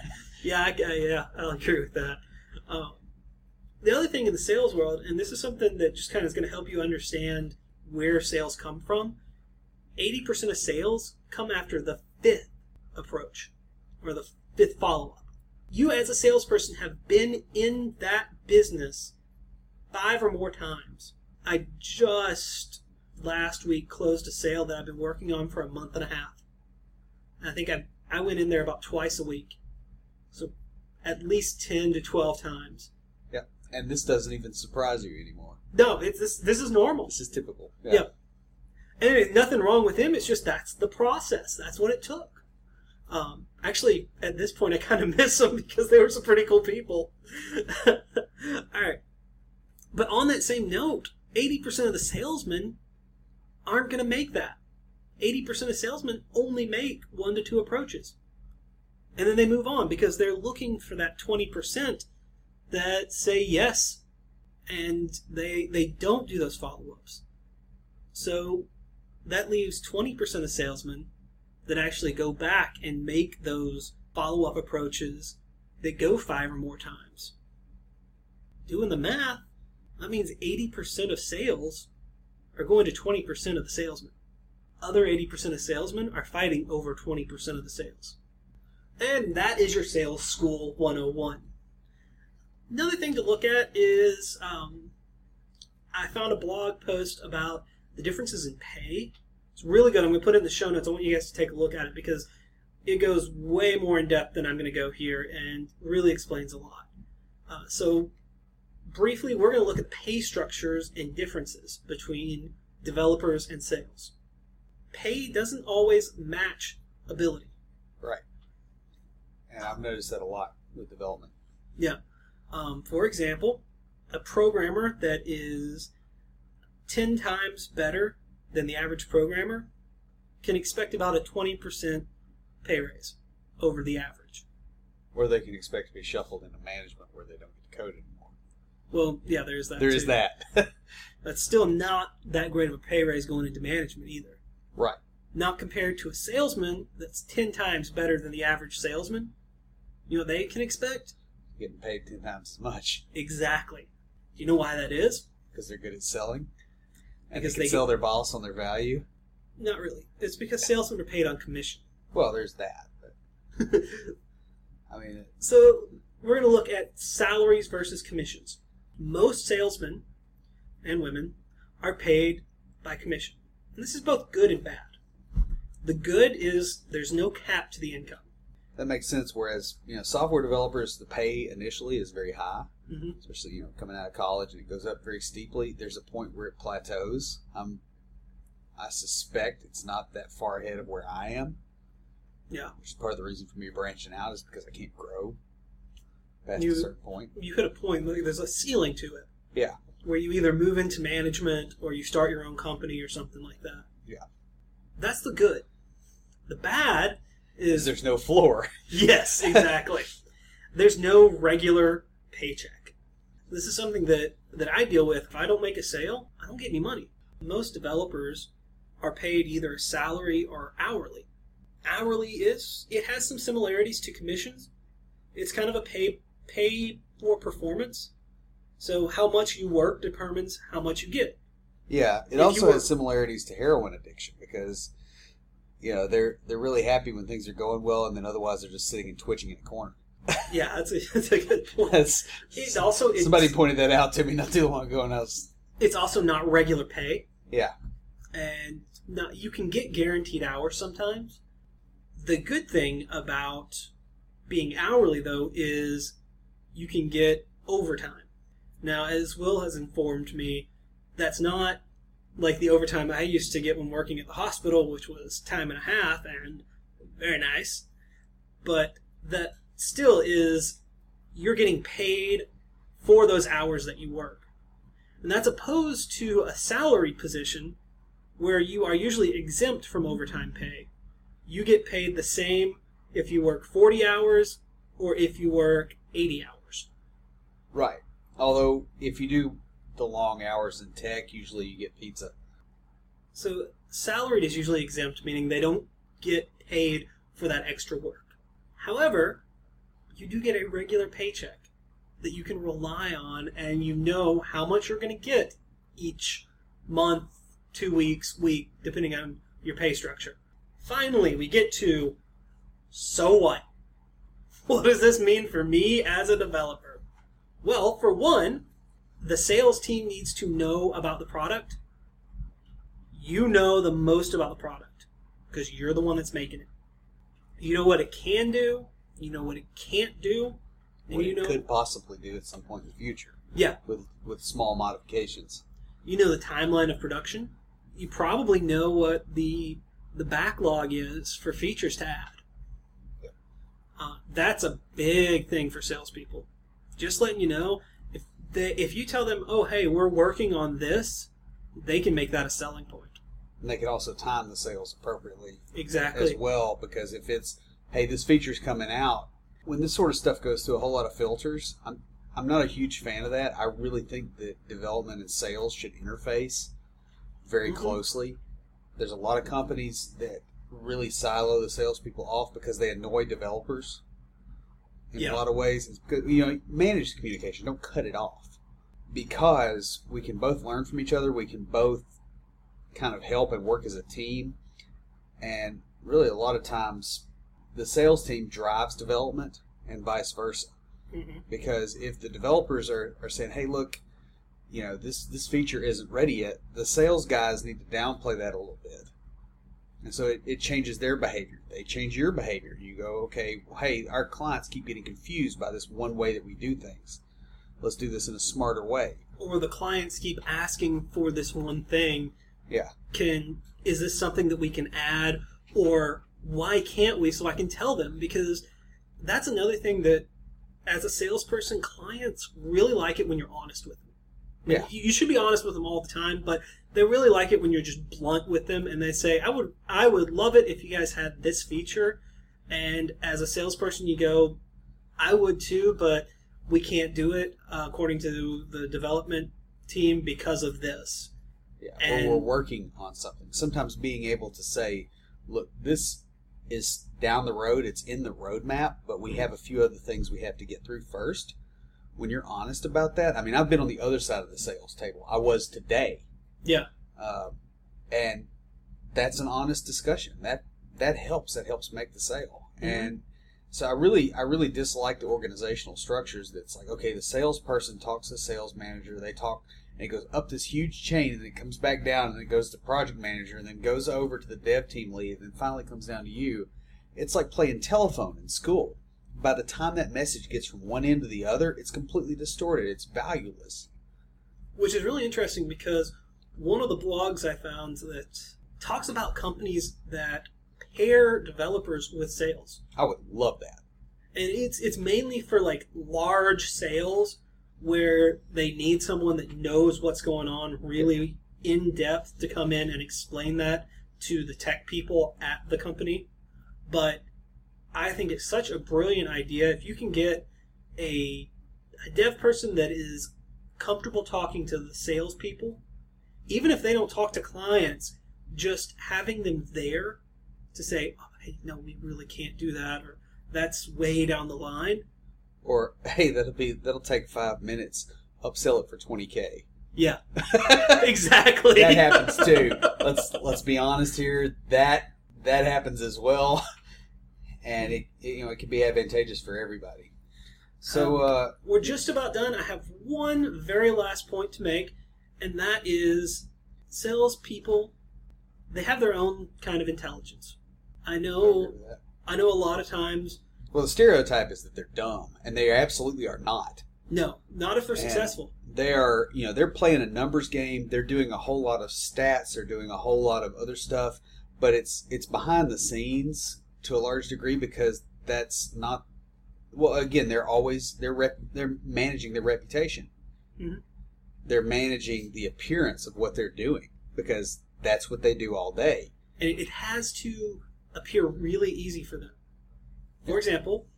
Yeah, I, I- yeah, I'll agree with that. Um, the other thing in the sales world, and this is something that just kind of is going to help you understand where sales come from. 80% of sales come after the fifth approach or the fifth follow up. You, as a salesperson, have been in that business five or more times. I just last week closed a sale that I've been working on for a month and a half. I think I I went in there about twice a week, so at least ten to twelve times. Yeah. And this doesn't even surprise you anymore. No, it's this. This is normal. This is typical. Yeah. And there's nothing wrong with him. It's just that's the process. That's what it took. Um, actually, at this point, I kind of miss them because they were some pretty cool people. All right. But on that same note, 80% of the salesmen aren't going to make that. 80% of salesmen only make one to two approaches. And then they move on because they're looking for that 20% that say yes and they they don't do those follow-ups. So that leaves 20% of salesmen that actually go back and make those follow up approaches that go five or more times. Doing the math, that means 80% of sales are going to 20% of the salesmen. Other 80% of salesmen are fighting over 20% of the sales. And that is your Sales School 101. Another thing to look at is um, I found a blog post about the differences in pay. It's really good. I'm going to put it in the show notes. I want you guys to take a look at it because it goes way more in depth than I'm going to go here and really explains a lot. Uh, so, briefly, we're going to look at pay structures and differences between developers and sales. Pay doesn't always match ability. Right. And I've noticed that a lot with development. Yeah. Um, for example, a programmer that is 10 times better than the average programmer can expect about a 20% pay raise over the average. Or they can expect to be shuffled into management where they don't get to code anymore. Well, yeah, there's that. There too. is that. That's still not that great of a pay raise going into management either. right. Not compared to a salesman that's 10 times better than the average salesman. You know what they can expect? Getting paid ten times as much Exactly. Do you know why that is? because they're good at selling, and Because they can they sell their boss on their value. Not really. It's because salesmen are paid on commission. Well, there's that. But, I mean, So we're going to look at salaries versus commissions. Most salesmen and women are paid by commission. And this is both good and bad. The good is there's no cap to the income. that makes sense. Whereas you know, software developers, the pay initially is very high, hmm especially you know coming out of college, and it goes up very steeply. There's a point where it plateaus. Um, I suspect it's not that far ahead of where I am. Yeah. Which is part of the reason for me branching out is because I can't grow past You- a certain point. You hit a point, like, there's a ceiling to it. Yeah. Where you either move into management or you start your own company or something like that. Yeah. That's the good. The bad is there's no floor. Yes, exactly. There's no regular paycheck. This is something that, that I deal with. If I don't make a sale, I don't get any money. Most developers are paid either a salary or hourly. Hourly is it has some similarities to commissions. It's kind of a pay pay for performance. So how much you work determines how much you get. Yeah, it If also has similarities to heroin addiction because you know they're they're really happy when things are going well, and then otherwise they're just sitting and twitching in a corner. Yeah, that's a, that's a good point. That's It also it's, somebody pointed that out to me not too long ago, and I was it's also not regular pay. yeah and now you can get guaranteed hours sometimes. The good thing about being hourly though is you can get overtime. Now, as Will has informed me, that's not like the overtime I used to get when working at the hospital, which was time and a half and very nice. But that still is you're getting paid for those hours that you work. And that's opposed to a salary position where you are usually exempt from overtime pay. You get paid the same if you work 40 hours or if you work 80 hours. Right. Although if you do the long hours in tech, usually you get pizza. So salaried is usually exempt, meaning they don't get paid for that extra work. However, you do get a regular paycheck that you can rely on and you know how much you're going to get each month, two weeks, week, depending on your pay structure. Finally, we get to so what? What does this mean for me as a developer? Well, for one, the sales team needs to know about the product you know the most about the product because you're the one that's making it. You know what it can do, you know what it can't do, and What you it could possibly do at some point in the future yeah, with with small modifications. you know the timeline of production. You probably know what the the backlog is for features to add. Yeah. Uh, that's a big thing for salespeople. Just letting you know, if they if you tell them, oh hey, we're working on this, they can make that a selling point. And they can also time the sales appropriately Exactly. as well because if it's hey this feature's coming out when this sort of stuff goes through a whole lot of filters i'm i'm not a huge fan of that i really think that development and sales should interface very Mhm. closely there's a lot of companies that really silo the salespeople off because they annoy developers in Yeah. a lot of ways. It's because you know manage the communication. Don't cut it off. Because we can both learn from each other. We can both kind of help and work as a team. And really a lot of times the sales team drives development and vice versa. Hmm because if the developers are, are saying hey look you know this this feature isn't ready yet the sales guys need to downplay that a little bit and so it, it changes their behavior. They change your behavior. You go okay well, hey our clients keep getting confused by this one way that we do things. Let's do this in a smarter way. Or the clients keep asking for this one thing. Yeah. Can is this something that we can add? Or why can't we? So i can tell them because that's another thing that as a salesperson clients really like it when you're honest with them Yeah. you you should be honest with them all the time but they really like it when you're just blunt with them and they say i would i would love it if you guys had this feature and as a salesperson you go i would too but we can't do it uh, according to the development team because of this Yeah, And- or we're working on something. Sometimes being able to say look, this is down the road. It's in the roadmap, but we have a few other things we have to get through first. When you're honest about that, I mean, I've been on the other side of the sales table. I was today, Yeah. uh, and that's an honest discussion. That that helps. That helps make the sale. Mhm. And so I really, I really dislike the organizational structures. That's like, okay, the salesperson talks to the sales manager. They talk, and it goes up this huge chain, and it comes back down, and it goes to project manager, and then goes over to the dev team lead, and then finally comes down to you. It's like playing telephone in school. By the time that message gets from one end to the other, it's completely distorted. It's valueless. Which is really interesting because one of the blogs I found that talks about companies that pair developers with sales. I would love that. and it's it's mainly for like large sales where they need someone that knows what's going on really in depth to come in and explain that to the tech people at the company but i think it's such a brilliant idea if you can get a, a dev person that is comfortable talking to the salespeople even if they don't talk to clients just having them there to say oh, hey, no we really can't do that or that's way down the line. Or hey, that'll be that'll take five minutes. Upsell it for twenty k. Yeah, exactly. that happens too. Let's let's be honest here. That that happens as well, and it, it you know it can be advantageous for everybody. So uh, We're just about done. I have one very last point to make, and that is salespeople. They have their own kind of intelligence. I know. I know a lot of times. well, the stereotype is that they're dumb, and they absolutely are not. No, not if they're And successful. They are, you know, they're playing a numbers game. They're doing a whole lot of stats. They're doing a whole lot of other stuff, but it's it's behind the scenes to a large degree because that's not. Well, again, they're always they're rep, they're managing their reputation. Mhm. They're managing the appearance of what they're doing because that's what they do all day. and it has to appear really easy for them. For example,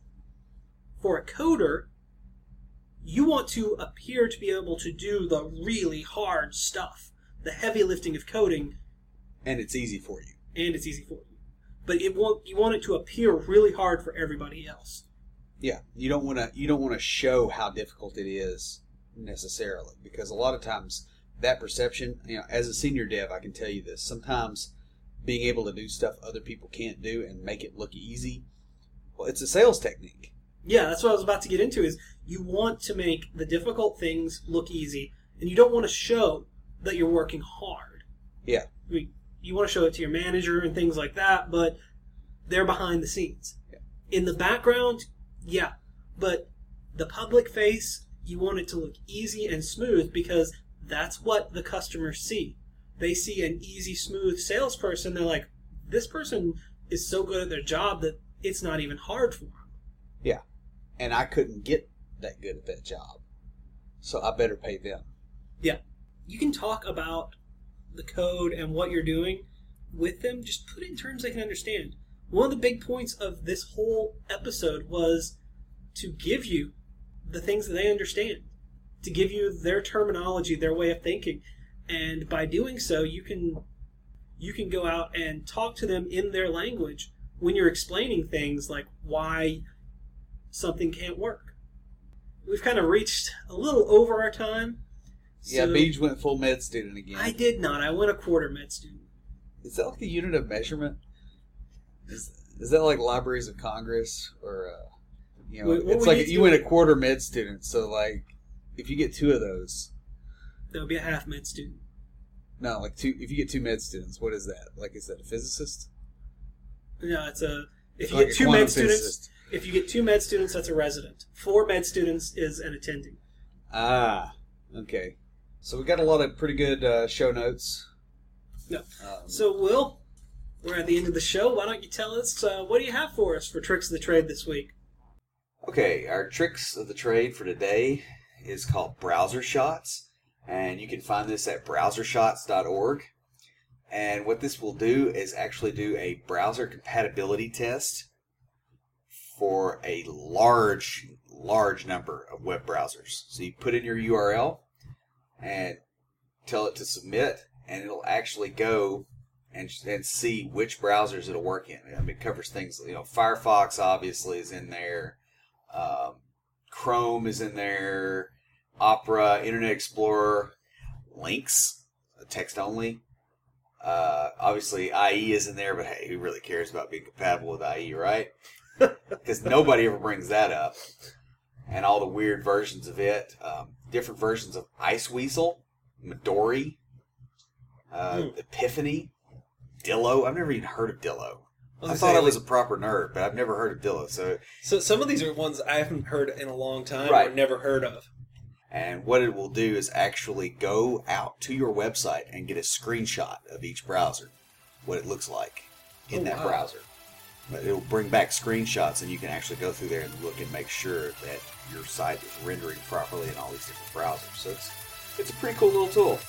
for a coder, you want to appear to be able to do the really hard stuff, the heavy lifting of coding, And it's easy for you. and it's easy for you. But it want, you want it to appear really hard for everybody else. Yeah, you don't want to you don't want to show how difficult it is necessarily because a lot of times that perception, you know, as a senior dev, I can tell you this. Sometimes being able to do stuff other people can't do and make it look easy, well, it's a sales technique. Yeah, that's what I was about to get into is you want to make the difficult things look easy and you don't want to show that you're working hard. Yeah. I mean, you want to show it to your manager and things like that, but they're behind the scenes. Yeah. In the background, yeah, but the public face, you want it to look easy and smooth because that's what the customers see. They see an easy, smooth salesperson. They're like, this person is so good at their job that it's not even hard for them. Yeah. And I couldn't get that good at that job, so I better pay them. Yeah. You can talk about the code and what you're doing with them. Just put it in terms they can understand. One of the big points of this whole episode was to give you the things that they understand, to give you their terminology, their way of thinking, and by doing so, you can you can go out and talk to them in their language when you're explaining things like why something can't work. We've kind of reached a little over our time. Yeah, so- BJ went full med student again. I did not. I went a quarter med student. Is that like a unit of measurement? Is, is that like Libraries of Congress or uh, you know? What it's like you went a quarter med student, so like if you get two of those, That would be a half med student. no, like two. If you get two med students, what is that? Like, is that a physicist? No, it's a. If you Like get two med students, physicist. if you get two med students, that's a resident. Four med students is an attending. Ah, okay. So we got a lot of pretty good uh, show notes. Yeah. Um, So, Will, we're at the end of the show. Why don't you tell us uh, what do you have for us for tricks of the trade this week? Okay, our tricks of the trade for today is called Browsershots, and you can find this at browsershots.org. And what this will do is actually do a browser compatibility test for a large, large number of web browsers. So you put in your URL and tell it to submit, and it'll actually go and and see which browsers it'll work in. I mean, it covers things. You know, Firefox obviously is in there. Um, Chrome is in there. Opera, Internet Explorer, Links, text only. Uh, obviously, IE is in there, but hey, who really cares about being compatible with IE, right? Because nobody ever brings that up. And all the weird versions of it, um, different versions of Iceweasel, Midori, uh, Hmm. Epiphany, Dillo. I've never even heard of Dillo. I I thought gonna I say, was a proper nerd, but I've never heard of Dillo. So, So some of these are ones I haven't heard in a long time Right. or never heard of. and what it will do is actually go out to your website and get a screenshot of each browser, what it looks like in Oh, that wow. browser. But it'll bring back screenshots, and you can actually go through there and look and make sure that your site is rendering properly in all these different browsers. So it's it's a pretty cool little tool.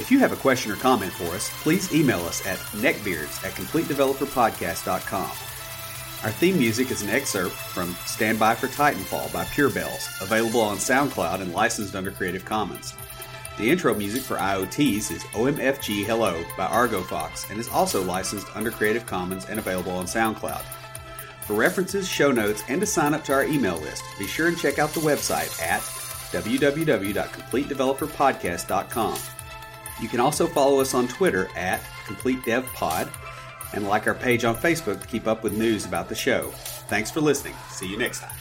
If you have a question or comment for us, please email us at neckbeards at completedeveloperpodcast.com. Our theme music is an excerpt from Stand By for Titanfall by Pure Bells, available on SoundCloud and licensed under Creative Commons. The intro music for IoTs is OMFG Hello by Argofox and is also licensed under Creative Commons and available on SoundCloud. For references, show notes, and to sign up to our email list, be sure and check out the website at www.completedeveloperpodcast.com. You can also follow us on Twitter at CompleteDevPod and like our page on Facebook to keep up with news about the show. Thanks for listening. See you next time.